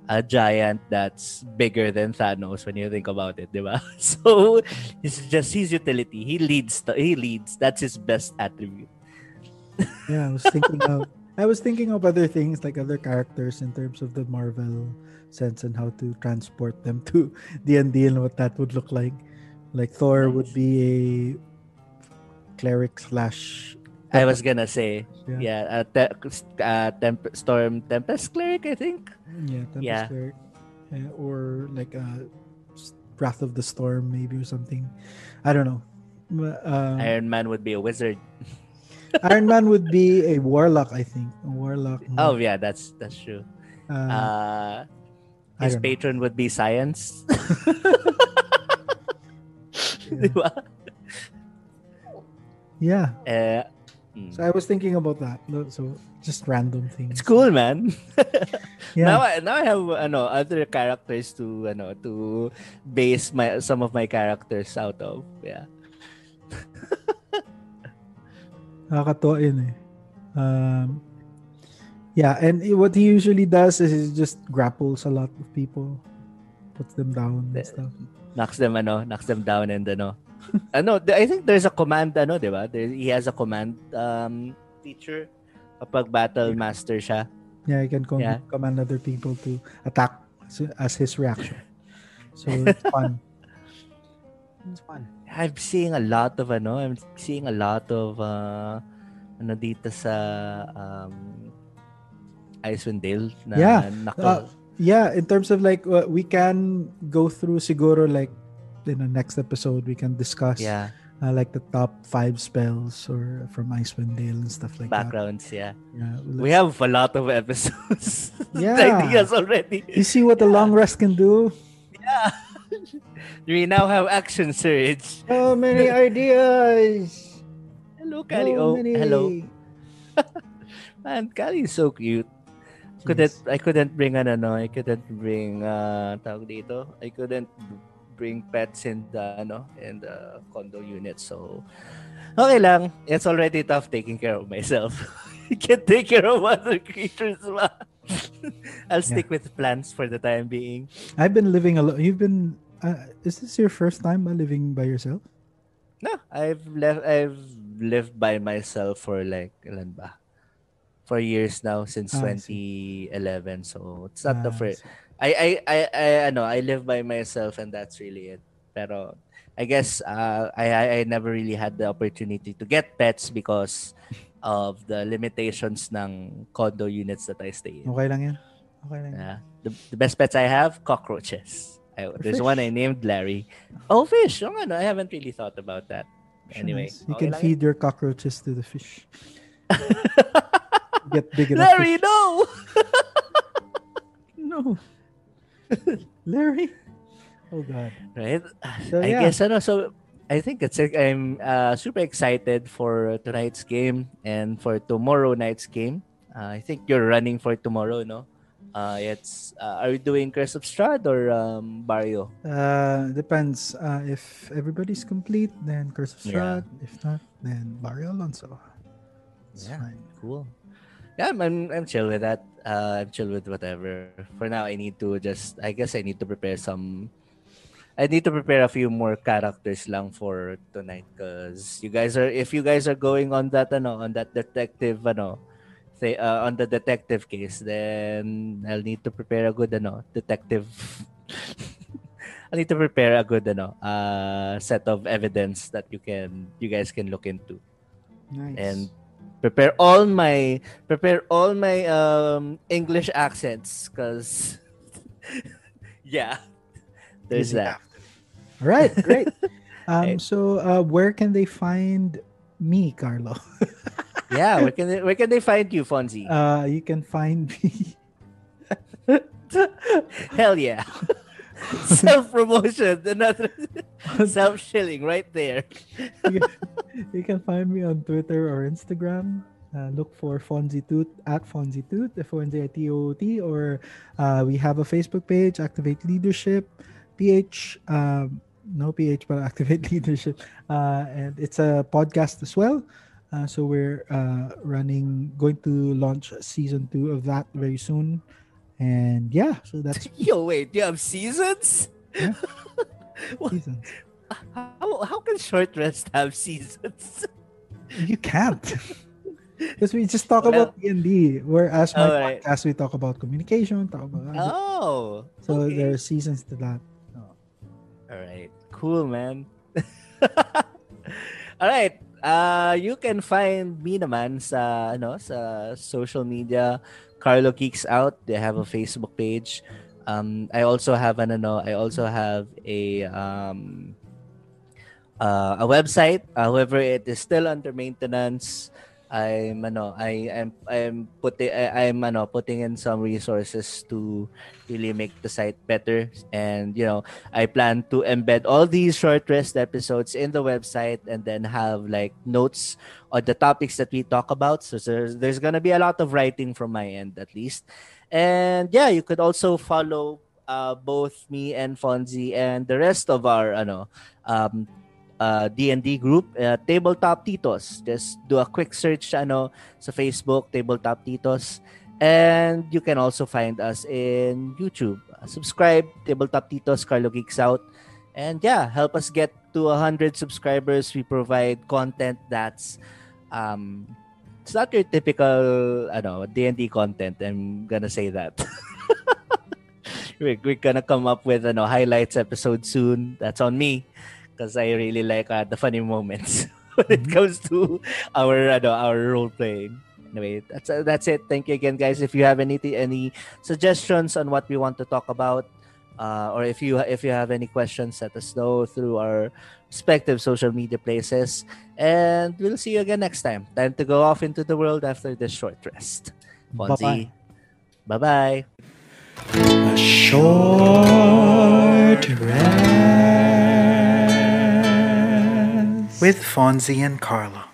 a giant that's bigger than Thanos when you think about it, di ba? [laughs] So he's just his utility. He leads. He leads. That's his best attribute. Yeah, I was thinking of I was thinking of other things like other characters in terms of the Marvel sense and how to transport them [laughs] to D&D and what that would look like. Like Thor would be a cleric slash I was gonna say, yeah, yeah, uh, te- uh, temp- storm tempest cleric, I think. yeah, Tempest Yeah. cleric. Yeah, or like a Wrath of the Storm maybe or something. I don't know. Um, Iron Man would be a wizard. [laughs] Iron Man would be a warlock, I think. A warlock. Oh yeah, that's that's true. uh, Uh, his don't know. patron would be science. [laughs] [laughs] Yeah. Yeah. Eh, mm. So I was thinking about that. So just random things. It's cool, man. [laughs] Yeah. Now I now I have ano other characters to ano to base my some of my characters out of. Yeah. Nakakatuwa yun eh. Um, Yeah, and what he usually does is he just grapples a lot of people, puts them down and stuff. knocks them ano, knocks them down and ano. [laughs] ano, I think there's a command ano, 'di ba? There, he has a command um feature kapag battle master siya. Yeah, he can com- Yeah. command other people to attack as, as his reaction. So it's [laughs] fun. It's fun. I'm seeing a lot of ano, I'm seeing a lot of uh ano dito sa um Icewind Dale na Yeah. nako- Uh, Yeah, in terms of like uh, we can go through siguro like in the next episode we can discuss yeah, uh, like the top five spells or from Icewind Dale and stuff like that. backgrounds, yeah. Yeah, We have a lot of episodes. [laughs] Yeah. ideas already. You see what the long rest can do? Yeah. we now have action surge. So many [laughs] ideas. Hello, Kali. So oh, many. hello. [laughs] Man, Kali is so cute. Couldn't I couldn't bring ano no, I couldn't bring uh tawag dito. I couldn't bring pets in the ano in the condo unit. So okay lang. It's already tough taking care of myself. [laughs] I can take care of other creatures. I'll stick with plants for the time being. I've been living alone. You've been. Uh, is this your first time living by yourself? No, I've left I've lived by myself for like ilan ba? For years now since Ah, 2011. So it's not the Ah, first. I I I I ano, I live by myself and that's really it. Pero I guess uh, I I I never really had the opportunity to get pets because of the limitations ng condo units that I stay in. Okay lang yan. Okay lang yan. Yeah. The, the best pets I have, cockroaches. I, there's one I named Larry. Oh, fish. Oh, ano, I haven't really thought about that. Anyway, nice. you okay can lang feed your cockroaches to the fish. [laughs] Get big enough. Larry, fish. no! [laughs] No. [laughs] Larry. Oh God. right? So, I yeah. guess ano, so I think it's I'm uh, super excited for tonight's game and for tomorrow night's game. Uh, I think you're running for tomorrow, no? Uh, it's uh, are you doing Curse of Strahd or um, Barrio? Uh, depends. Uh, if everybody's complete, then Curse of Yeah. If not, then Barrio Alonso. It's Yeah. fine. Cool. Yeah, I'm, I'm I'm chill with that. Uh, I'm chill with whatever. For now, I need to just. I guess I need to prepare some. I need to prepare a few more characters lang for tonight, cause you guys are. If you guys are going on that, ano, on that detective, ano, say, uh, on the detective case, then I'll need to prepare a good, ano, detective. [laughs] I need to prepare a good, ano, uh, set of evidence that you can, you guys can look into Nice. and prepare all my prepare all my um English accents because [laughs] yeah there's Easy that All right, great. [laughs] Um, Right. so uh, where can they find me, Carlo? Yeah where can they, where can they find you Fonzie Uh, you can find me. [laughs] hell yeah [laughs] self promotion another [laughs] self shilling right there you, can, you can find me on Twitter or Instagram. Uh, look for Fonzie Toot at Fonzie Toot, F O N Z I T O O T, or uh, we have a Facebook page, Activate Leadership, PH, um, no PH, but Activate Leadership, uh, and it's a podcast as well. Uh, so we're uh, running, going to launch season two of that very soon, and yeah, so that's [laughs] yo wait you have seasons [laughs] seasons. how, how can short rest have seasons You can't. [laughs] Because we just talk Well- about D&D. Whereas my Alright. podcast, we talk about communication, talk about oh so okay. there are seasons to that. All right. Cool, man. All right. Uh, you can find me naman sa ano sa social media Carlo Geeks Out. They have a Facebook page. Um, I also have an ano, I also have a um uh, a website. However, it is still under maintenance. I'm ano, I am I'm putting I'm ano putting in some resources to really make the site better and you know I plan to embed all these short rest episodes in the website and then have like notes on the topics that we talk about. So there's, there's gonna be a lot of writing from my end at least. And yeah, you could also follow uh, both me and Fonzie and the rest of our ano um D&D group, uh, Tabletop Titos. Just do a quick search ano sa Facebook, Tabletop Titos. And you can also find us in YouTube. Uh, subscribe, Tabletop Titos, Carlo Geeks Out. And yeah, help us get to 100 subscribers. We provide content that's um it's not your typical ano, D&D content. I'm gonna say that. [laughs] we're, we're gonna come up with ano, highlights episode soon. That's on me because I really like uh, the funny moments [laughs] when it comes to our ano, our role playing. Anyway, that's uh, that's it. Thank you again, guys. If you have any any suggestions on what we want to talk about, uh, or if you if you have any questions, let us know through our respective social media places. And we'll see you again next time. Time to go off into the world after this short rest. Fonzie, bye bye. A short rest with Fonzie and Carlo.